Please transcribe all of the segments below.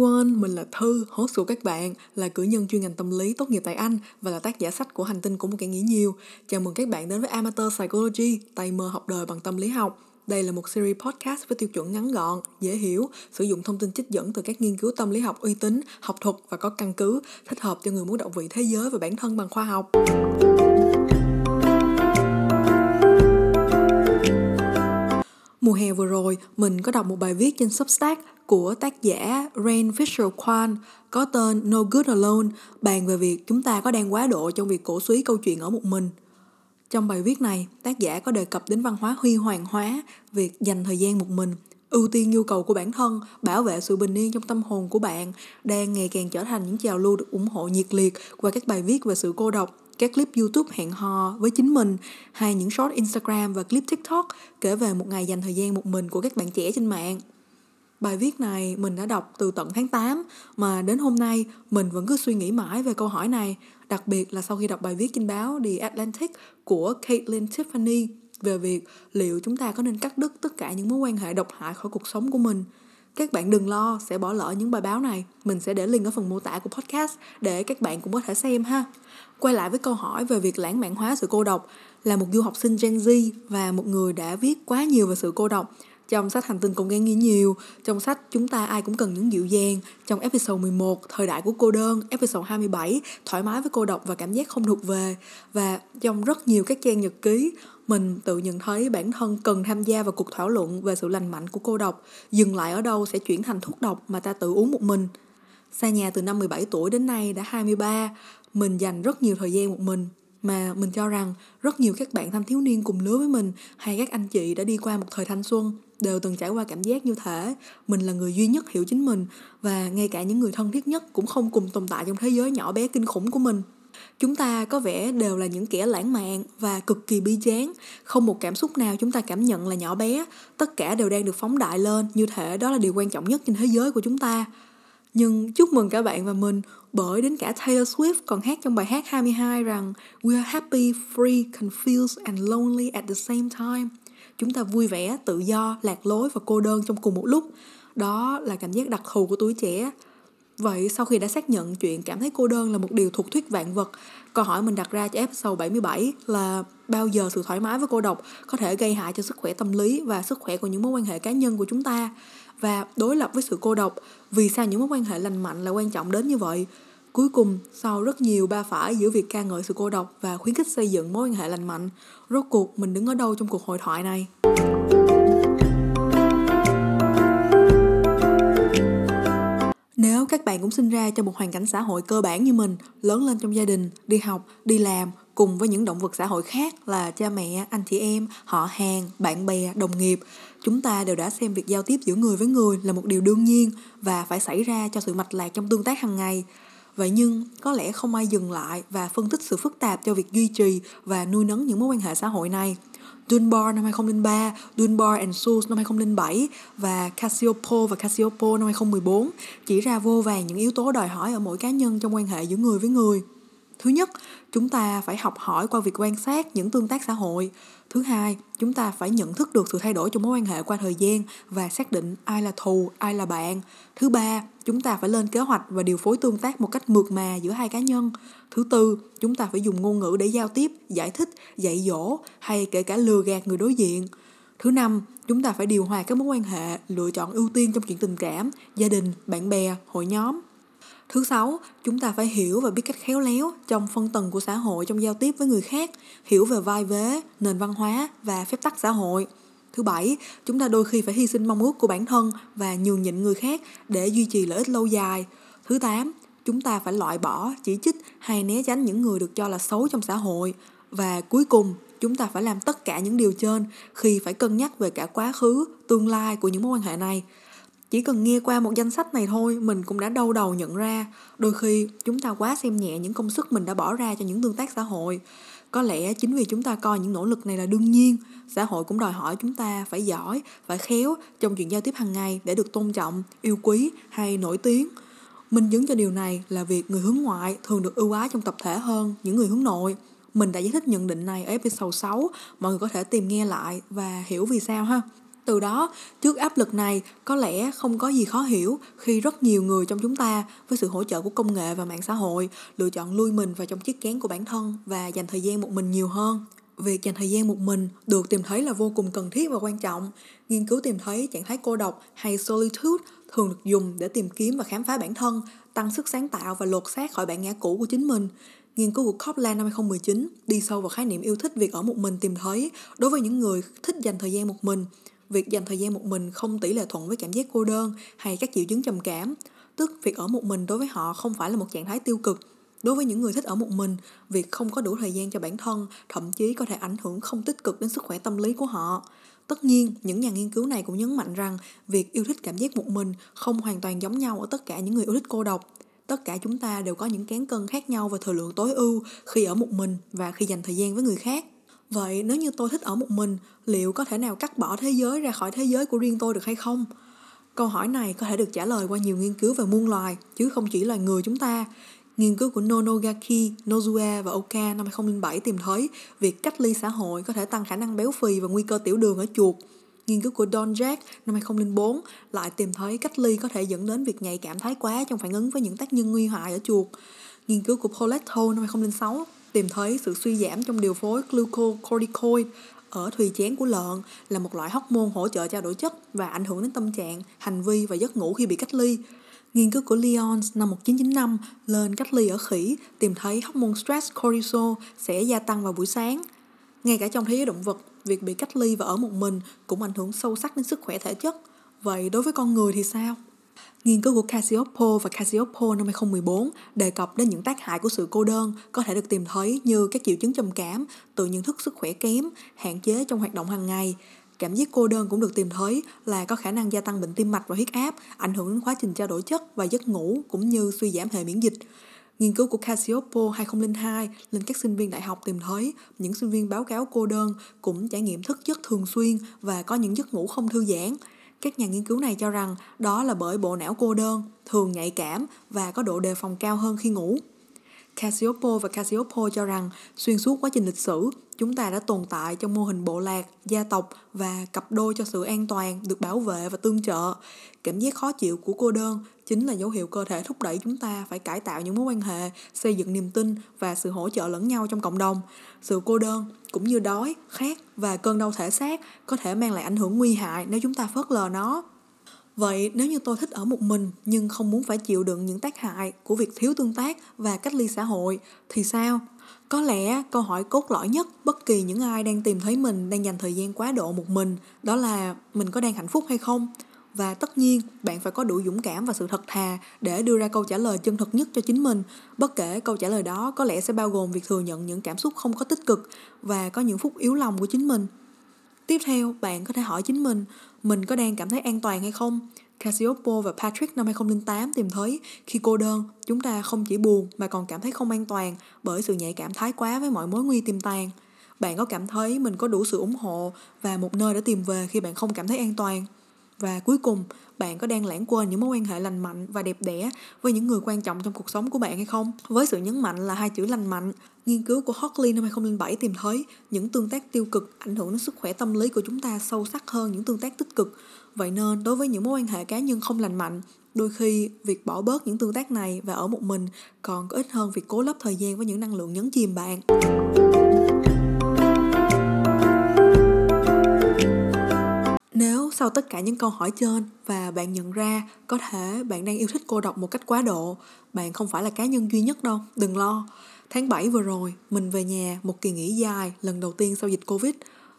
everyone, mình là Thư, host của các bạn, là cử nhân chuyên ngành tâm lý tốt nghiệp tại Anh và là tác giả sách của Hành tinh của một kẻ nghĩ nhiều. Chào mừng các bạn đến với Amateur Psychology, tay mơ học đời bằng tâm lý học. Đây là một series podcast với tiêu chuẩn ngắn gọn, dễ hiểu, sử dụng thông tin trích dẫn từ các nghiên cứu tâm lý học uy tín, học thuật và có căn cứ, thích hợp cho người muốn động vị thế giới và bản thân bằng khoa học. Mùa hè vừa rồi, mình có đọc một bài viết trên Substack của tác giả Rain Fisher Kwan có tên No Good Alone bàn về việc chúng ta có đang quá độ trong việc cổ suý câu chuyện ở một mình. Trong bài viết này, tác giả có đề cập đến văn hóa huy hoàng hóa, việc dành thời gian một mình, ưu tiên nhu cầu của bản thân, bảo vệ sự bình yên trong tâm hồn của bạn đang ngày càng trở thành những trào lưu được ủng hộ nhiệt liệt qua các bài viết về sự cô độc, các clip YouTube hẹn hò với chính mình hay những short Instagram và clip TikTok kể về một ngày dành thời gian một mình của các bạn trẻ trên mạng. Bài viết này mình đã đọc từ tận tháng 8 mà đến hôm nay mình vẫn cứ suy nghĩ mãi về câu hỏi này, đặc biệt là sau khi đọc bài viết trên báo The Atlantic của Caitlin Tiffany về việc liệu chúng ta có nên cắt đứt tất cả những mối quan hệ độc hại khỏi cuộc sống của mình. Các bạn đừng lo sẽ bỏ lỡ những bài báo này, mình sẽ để link ở phần mô tả của podcast để các bạn cũng có thể xem ha. Quay lại với câu hỏi về việc lãng mạn hóa sự cô độc, là một du học sinh Gen Z và một người đã viết quá nhiều về sự cô độc trong sách Hành tinh cũng gan nghĩ nhiều, trong sách Chúng ta ai cũng cần những dịu dàng, trong episode 11 Thời đại của cô đơn, episode 27 Thoải mái với cô độc và cảm giác không thuộc về. Và trong rất nhiều các trang nhật ký mình tự nhận thấy bản thân cần tham gia vào cuộc thảo luận về sự lành mạnh của cô độc, dừng lại ở đâu sẽ chuyển thành thuốc độc mà ta tự uống một mình. Xa nhà từ năm 17 tuổi đến nay đã 23, mình dành rất nhiều thời gian một mình. Mà mình cho rằng rất nhiều các bạn thanh thiếu niên cùng lứa với mình hay các anh chị đã đi qua một thời thanh xuân đều từng trải qua cảm giác như thể mình là người duy nhất hiểu chính mình và ngay cả những người thân thiết nhất cũng không cùng tồn tại trong thế giới nhỏ bé kinh khủng của mình. Chúng ta có vẻ đều là những kẻ lãng mạn và cực kỳ bi chán không một cảm xúc nào chúng ta cảm nhận là nhỏ bé. Tất cả đều đang được phóng đại lên. Như thể đó là điều quan trọng nhất trên thế giới của chúng ta. Nhưng chúc mừng cả bạn và mình bởi đến cả Taylor Swift còn hát trong bài hát 22 rằng We are happy, free, confused and lonely at the same time. Chúng ta vui vẻ, tự do, lạc lối và cô đơn trong cùng một lúc. Đó là cảm giác đặc thù của tuổi trẻ. Vậy sau khi đã xác nhận chuyện cảm thấy cô đơn là một điều thuộc thuyết vạn vật, câu hỏi mình đặt ra cho episode 77 là bao giờ sự thoải mái với cô độc có thể gây hại cho sức khỏe tâm lý và sức khỏe của những mối quan hệ cá nhân của chúng ta? và đối lập với sự cô độc vì sao những mối quan hệ lành mạnh là quan trọng đến như vậy cuối cùng sau rất nhiều ba phải giữa việc ca ngợi sự cô độc và khuyến khích xây dựng mối quan hệ lành mạnh rốt cuộc mình đứng ở đâu trong cuộc hội thoại này Nếu các bạn cũng sinh ra trong một hoàn cảnh xã hội cơ bản như mình, lớn lên trong gia đình, đi học, đi làm, cùng với những động vật xã hội khác là cha mẹ, anh chị em, họ hàng, bạn bè, đồng nghiệp, chúng ta đều đã xem việc giao tiếp giữa người với người là một điều đương nhiên và phải xảy ra cho sự mạch lạc trong tương tác hàng ngày. Vậy nhưng có lẽ không ai dừng lại và phân tích sự phức tạp cho việc duy trì và nuôi nấng những mối quan hệ xã hội này. Dunbar năm 2003, Dunbar and Sous năm 2007 và Cassiopo và Cassiopo năm 2014 chỉ ra vô vàng những yếu tố đòi hỏi ở mỗi cá nhân trong quan hệ giữa người với người. Thứ nhất, chúng ta phải học hỏi qua việc quan sát những tương tác xã hội. Thứ hai, chúng ta phải nhận thức được sự thay đổi trong mối quan hệ qua thời gian và xác định ai là thù, ai là bạn. Thứ ba, chúng ta phải lên kế hoạch và điều phối tương tác một cách mượt mà giữa hai cá nhân. Thứ tư, chúng ta phải dùng ngôn ngữ để giao tiếp, giải thích, dạy dỗ hay kể cả lừa gạt người đối diện. Thứ năm, chúng ta phải điều hòa các mối quan hệ, lựa chọn ưu tiên trong chuyện tình cảm, gia đình, bạn bè, hội nhóm. Thứ sáu, chúng ta phải hiểu và biết cách khéo léo trong phân tầng của xã hội trong giao tiếp với người khác, hiểu về vai vế, nền văn hóa và phép tắc xã hội. Thứ bảy, chúng ta đôi khi phải hy sinh mong ước của bản thân và nhường nhịn người khác để duy trì lợi ích lâu dài. Thứ tám, chúng ta phải loại bỏ, chỉ trích hay né tránh những người được cho là xấu trong xã hội. Và cuối cùng, chúng ta phải làm tất cả những điều trên khi phải cân nhắc về cả quá khứ, tương lai của những mối quan hệ này chỉ cần nghe qua một danh sách này thôi, mình cũng đã đau đầu nhận ra. Đôi khi, chúng ta quá xem nhẹ những công sức mình đã bỏ ra cho những tương tác xã hội. Có lẽ chính vì chúng ta coi những nỗ lực này là đương nhiên, xã hội cũng đòi hỏi chúng ta phải giỏi, phải khéo trong chuyện giao tiếp hàng ngày để được tôn trọng, yêu quý hay nổi tiếng. Minh chứng cho điều này là việc người hướng ngoại thường được ưu ái trong tập thể hơn những người hướng nội. Mình đã giải thích nhận định này ở episode 6 mọi người có thể tìm nghe lại và hiểu vì sao ha từ đó, trước áp lực này, có lẽ không có gì khó hiểu khi rất nhiều người trong chúng ta, với sự hỗ trợ của công nghệ và mạng xã hội, lựa chọn lui mình vào trong chiếc kén của bản thân và dành thời gian một mình nhiều hơn. Việc dành thời gian một mình được tìm thấy là vô cùng cần thiết và quan trọng. Nghiên cứu tìm thấy trạng thái cô độc hay solitude thường được dùng để tìm kiếm và khám phá bản thân, tăng sức sáng tạo và lột xác khỏi bản ngã cũ của chính mình. Nghiên cứu của Copland năm 2019 đi sâu vào khái niệm yêu thích việc ở một mình tìm thấy đối với những người thích dành thời gian một mình việc dành thời gian một mình không tỷ lệ thuận với cảm giác cô đơn hay các triệu chứng trầm cảm. Tức, việc ở một mình đối với họ không phải là một trạng thái tiêu cực. Đối với những người thích ở một mình, việc không có đủ thời gian cho bản thân thậm chí có thể ảnh hưởng không tích cực đến sức khỏe tâm lý của họ. Tất nhiên, những nhà nghiên cứu này cũng nhấn mạnh rằng việc yêu thích cảm giác một mình không hoàn toàn giống nhau ở tất cả những người yêu thích cô độc. Tất cả chúng ta đều có những cán cân khác nhau và thời lượng tối ưu khi ở một mình và khi dành thời gian với người khác vậy nếu như tôi thích ở một mình liệu có thể nào cắt bỏ thế giới ra khỏi thế giới của riêng tôi được hay không câu hỏi này có thể được trả lời qua nhiều nghiên cứu về muôn loài chứ không chỉ loài người chúng ta Nghiên cứu của Nonogaki, Nozue và Oka năm 2007 tìm thấy việc cách ly xã hội có thể tăng khả năng béo phì và nguy cơ tiểu đường ở chuột. Nghiên cứu của Don Jack năm 2004 lại tìm thấy cách ly có thể dẫn đến việc nhạy cảm thái quá trong phản ứng với những tác nhân nguy hại ở chuột. Nghiên cứu của Poletto năm 2006 tìm thấy sự suy giảm trong điều phối glucocorticoid ở thùy chén của lợn là một loại hormone hỗ trợ trao đổi chất và ảnh hưởng đến tâm trạng, hành vi và giấc ngủ khi bị cách ly. Nghiên cứu của Lyons năm 1995 lên cách ly ở khỉ tìm thấy hormone stress cortisol sẽ gia tăng vào buổi sáng. Ngay cả trong thế giới động vật, việc bị cách ly và ở một mình cũng ảnh hưởng sâu sắc đến sức khỏe thể chất. Vậy đối với con người thì sao? Nghiên cứu của Cassioppo và Cassioppo năm 2014 đề cập đến những tác hại của sự cô đơn có thể được tìm thấy như các triệu chứng trầm cảm, tự nhận thức sức khỏe kém, hạn chế trong hoạt động hàng ngày. Cảm giác cô đơn cũng được tìm thấy là có khả năng gia tăng bệnh tim mạch và huyết áp, ảnh hưởng đến quá trình trao đổi chất và giấc ngủ cũng như suy giảm hệ miễn dịch. Nghiên cứu của Cassioppo 2002 lên các sinh viên đại học tìm thấy những sinh viên báo cáo cô đơn cũng trải nghiệm thức giấc thường xuyên và có những giấc ngủ không thư giãn. Các nhà nghiên cứu này cho rằng đó là bởi bộ não cô đơn, thường nhạy cảm và có độ đề phòng cao hơn khi ngủ. Cassiopo và Cassiopo cho rằng xuyên suốt quá trình lịch sử, chúng ta đã tồn tại trong mô hình bộ lạc, gia tộc và cặp đôi cho sự an toàn, được bảo vệ và tương trợ. Cảm giác khó chịu của cô đơn chính là dấu hiệu cơ thể thúc đẩy chúng ta phải cải tạo những mối quan hệ, xây dựng niềm tin và sự hỗ trợ lẫn nhau trong cộng đồng. Sự cô đơn cũng như đói, khát và cơn đau thể xác có thể mang lại ảnh hưởng nguy hại nếu chúng ta phớt lờ nó. Vậy nếu như tôi thích ở một mình nhưng không muốn phải chịu đựng những tác hại của việc thiếu tương tác và cách ly xã hội thì sao? Có lẽ câu hỏi cốt lõi nhất bất kỳ những ai đang tìm thấy mình đang dành thời gian quá độ một mình đó là mình có đang hạnh phúc hay không? Và tất nhiên, bạn phải có đủ dũng cảm và sự thật thà để đưa ra câu trả lời chân thật nhất cho chính mình. Bất kể câu trả lời đó có lẽ sẽ bao gồm việc thừa nhận những cảm xúc không có tích cực và có những phút yếu lòng của chính mình. Tiếp theo, bạn có thể hỏi chính mình, mình có đang cảm thấy an toàn hay không? Cassiopo và Patrick năm 2008 tìm thấy khi cô đơn, chúng ta không chỉ buồn mà còn cảm thấy không an toàn bởi sự nhạy cảm thái quá với mọi mối nguy tiềm tàng. Bạn có cảm thấy mình có đủ sự ủng hộ và một nơi để tìm về khi bạn không cảm thấy an toàn? Và cuối cùng, bạn có đang lãng quên những mối quan hệ lành mạnh và đẹp đẽ với những người quan trọng trong cuộc sống của bạn hay không? Với sự nhấn mạnh là hai chữ lành mạnh, nghiên cứu của Hockley năm 2007 tìm thấy những tương tác tiêu cực ảnh hưởng đến sức khỏe tâm lý của chúng ta sâu sắc hơn những tương tác tích cực. Vậy nên, đối với những mối quan hệ cá nhân không lành mạnh, đôi khi việc bỏ bớt những tương tác này và ở một mình còn có ích hơn việc cố lấp thời gian với những năng lượng nhấn chìm bạn. Nếu sau tất cả những câu hỏi trên và bạn nhận ra có thể bạn đang yêu thích cô độc một cách quá độ, bạn không phải là cá nhân duy nhất đâu, đừng lo. Tháng 7 vừa rồi, mình về nhà một kỳ nghỉ dài lần đầu tiên sau dịch Covid.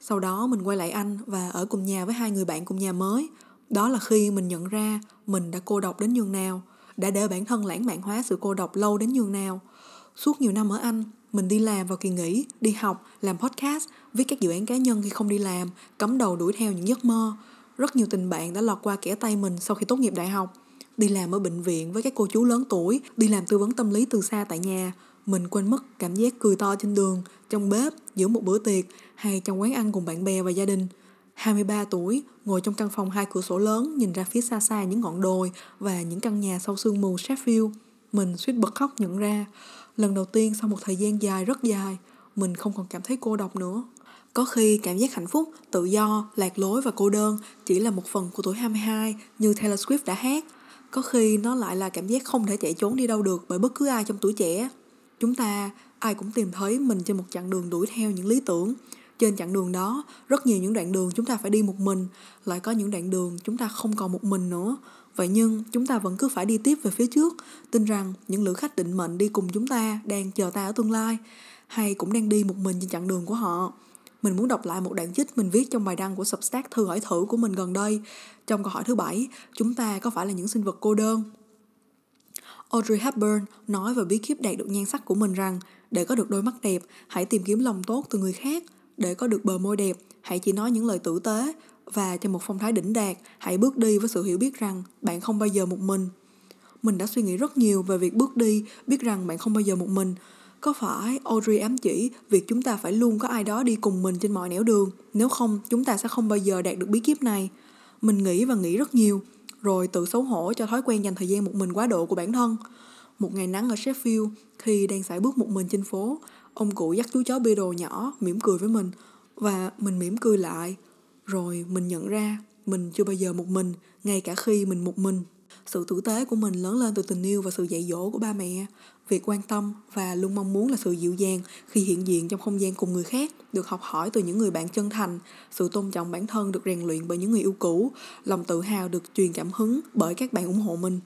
Sau đó mình quay lại Anh và ở cùng nhà với hai người bạn cùng nhà mới. Đó là khi mình nhận ra mình đã cô độc đến nhường nào, đã để bản thân lãng mạn hóa sự cô độc lâu đến nhường nào. Suốt nhiều năm ở Anh, mình đi làm vào kỳ nghỉ, đi học, làm podcast, viết các dự án cá nhân khi không đi làm, cắm đầu đuổi theo những giấc mơ. Rất nhiều tình bạn đã lọt qua kẻ tay mình sau khi tốt nghiệp đại học. Đi làm ở bệnh viện với các cô chú lớn tuổi, đi làm tư vấn tâm lý từ xa tại nhà. Mình quên mất cảm giác cười to trên đường, trong bếp, giữa một bữa tiệc hay trong quán ăn cùng bạn bè và gia đình. 23 tuổi, ngồi trong căn phòng hai cửa sổ lớn nhìn ra phía xa xa những ngọn đồi và những căn nhà sau sương mù Sheffield. Mình suýt bật khóc nhận ra, lần đầu tiên sau một thời gian dài rất dài, mình không còn cảm thấy cô độc nữa. Có khi cảm giác hạnh phúc, tự do, lạc lối và cô đơn chỉ là một phần của tuổi 22 như Taylor Swift đã hát. Có khi nó lại là cảm giác không thể chạy trốn đi đâu được bởi bất cứ ai trong tuổi trẻ. Chúng ta ai cũng tìm thấy mình trên một chặng đường đuổi theo những lý tưởng. Trên chặng đường đó, rất nhiều những đoạn đường chúng ta phải đi một mình, lại có những đoạn đường chúng ta không còn một mình nữa. Vậy nhưng chúng ta vẫn cứ phải đi tiếp về phía trước, tin rằng những lữ khách định mệnh đi cùng chúng ta đang chờ ta ở tương lai, hay cũng đang đi một mình trên chặng đường của họ. Mình muốn đọc lại một đoạn trích mình viết trong bài đăng của Substack thư hỏi thử của mình gần đây. Trong câu hỏi thứ bảy, chúng ta có phải là những sinh vật cô đơn? Audrey Hepburn nói về bí kíp đạt được nhan sắc của mình rằng để có được đôi mắt đẹp, hãy tìm kiếm lòng tốt từ người khác. Để có được bờ môi đẹp, hãy chỉ nói những lời tử tế. Và cho một phong thái đỉnh đạt, hãy bước đi với sự hiểu biết rằng bạn không bao giờ một mình. Mình đã suy nghĩ rất nhiều về việc bước đi, biết rằng bạn không bao giờ một mình. Có phải Audrey ám chỉ việc chúng ta phải luôn có ai đó đi cùng mình trên mọi nẻo đường, nếu không chúng ta sẽ không bao giờ đạt được bí kíp này. Mình nghĩ và nghĩ rất nhiều, rồi tự xấu hổ cho thói quen dành thời gian một mình quá độ của bản thân. Một ngày nắng ở Sheffield, khi đang sải bước một mình trên phố, ông cụ dắt chú chó Beagle nhỏ mỉm cười với mình và mình mỉm cười lại. Rồi mình nhận ra mình chưa bao giờ một mình, ngay cả khi mình một mình. Sự tử tế của mình lớn lên từ tình yêu và sự dạy dỗ của ba mẹ. Việc quan tâm và luôn mong muốn là sự dịu dàng khi hiện diện trong không gian cùng người khác, được học hỏi từ những người bạn chân thành, sự tôn trọng bản thân được rèn luyện bởi những người yêu cũ, lòng tự hào được truyền cảm hứng bởi các bạn ủng hộ mình.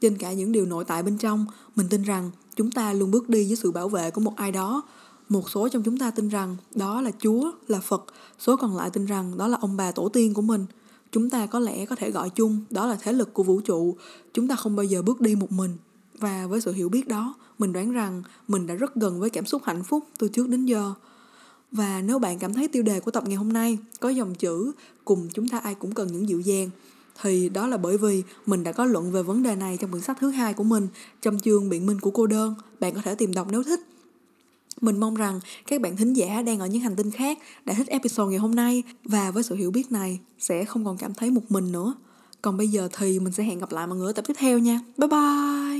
Trên cả những điều nội tại bên trong, mình tin rằng chúng ta luôn bước đi với sự bảo vệ của một ai đó. Một số trong chúng ta tin rằng đó là Chúa, là Phật, số còn lại tin rằng đó là ông bà tổ tiên của mình. Chúng ta có lẽ có thể gọi chung đó là thế lực của vũ trụ. Chúng ta không bao giờ bước đi một mình. Và với sự hiểu biết đó, mình đoán rằng mình đã rất gần với cảm xúc hạnh phúc từ trước đến giờ. Và nếu bạn cảm thấy tiêu đề của tập ngày hôm nay có dòng chữ cùng chúng ta ai cũng cần những dịu dàng thì đó là bởi vì mình đã có luận về vấn đề này trong quyển sách thứ hai của mình trong chương biện minh của cô đơn bạn có thể tìm đọc nếu thích mình mong rằng các bạn thính giả đang ở những hành tinh khác đã thích episode ngày hôm nay và với sự hiểu biết này sẽ không còn cảm thấy một mình nữa. Còn bây giờ thì mình sẽ hẹn gặp lại mọi người ở tập tiếp theo nha. Bye bye!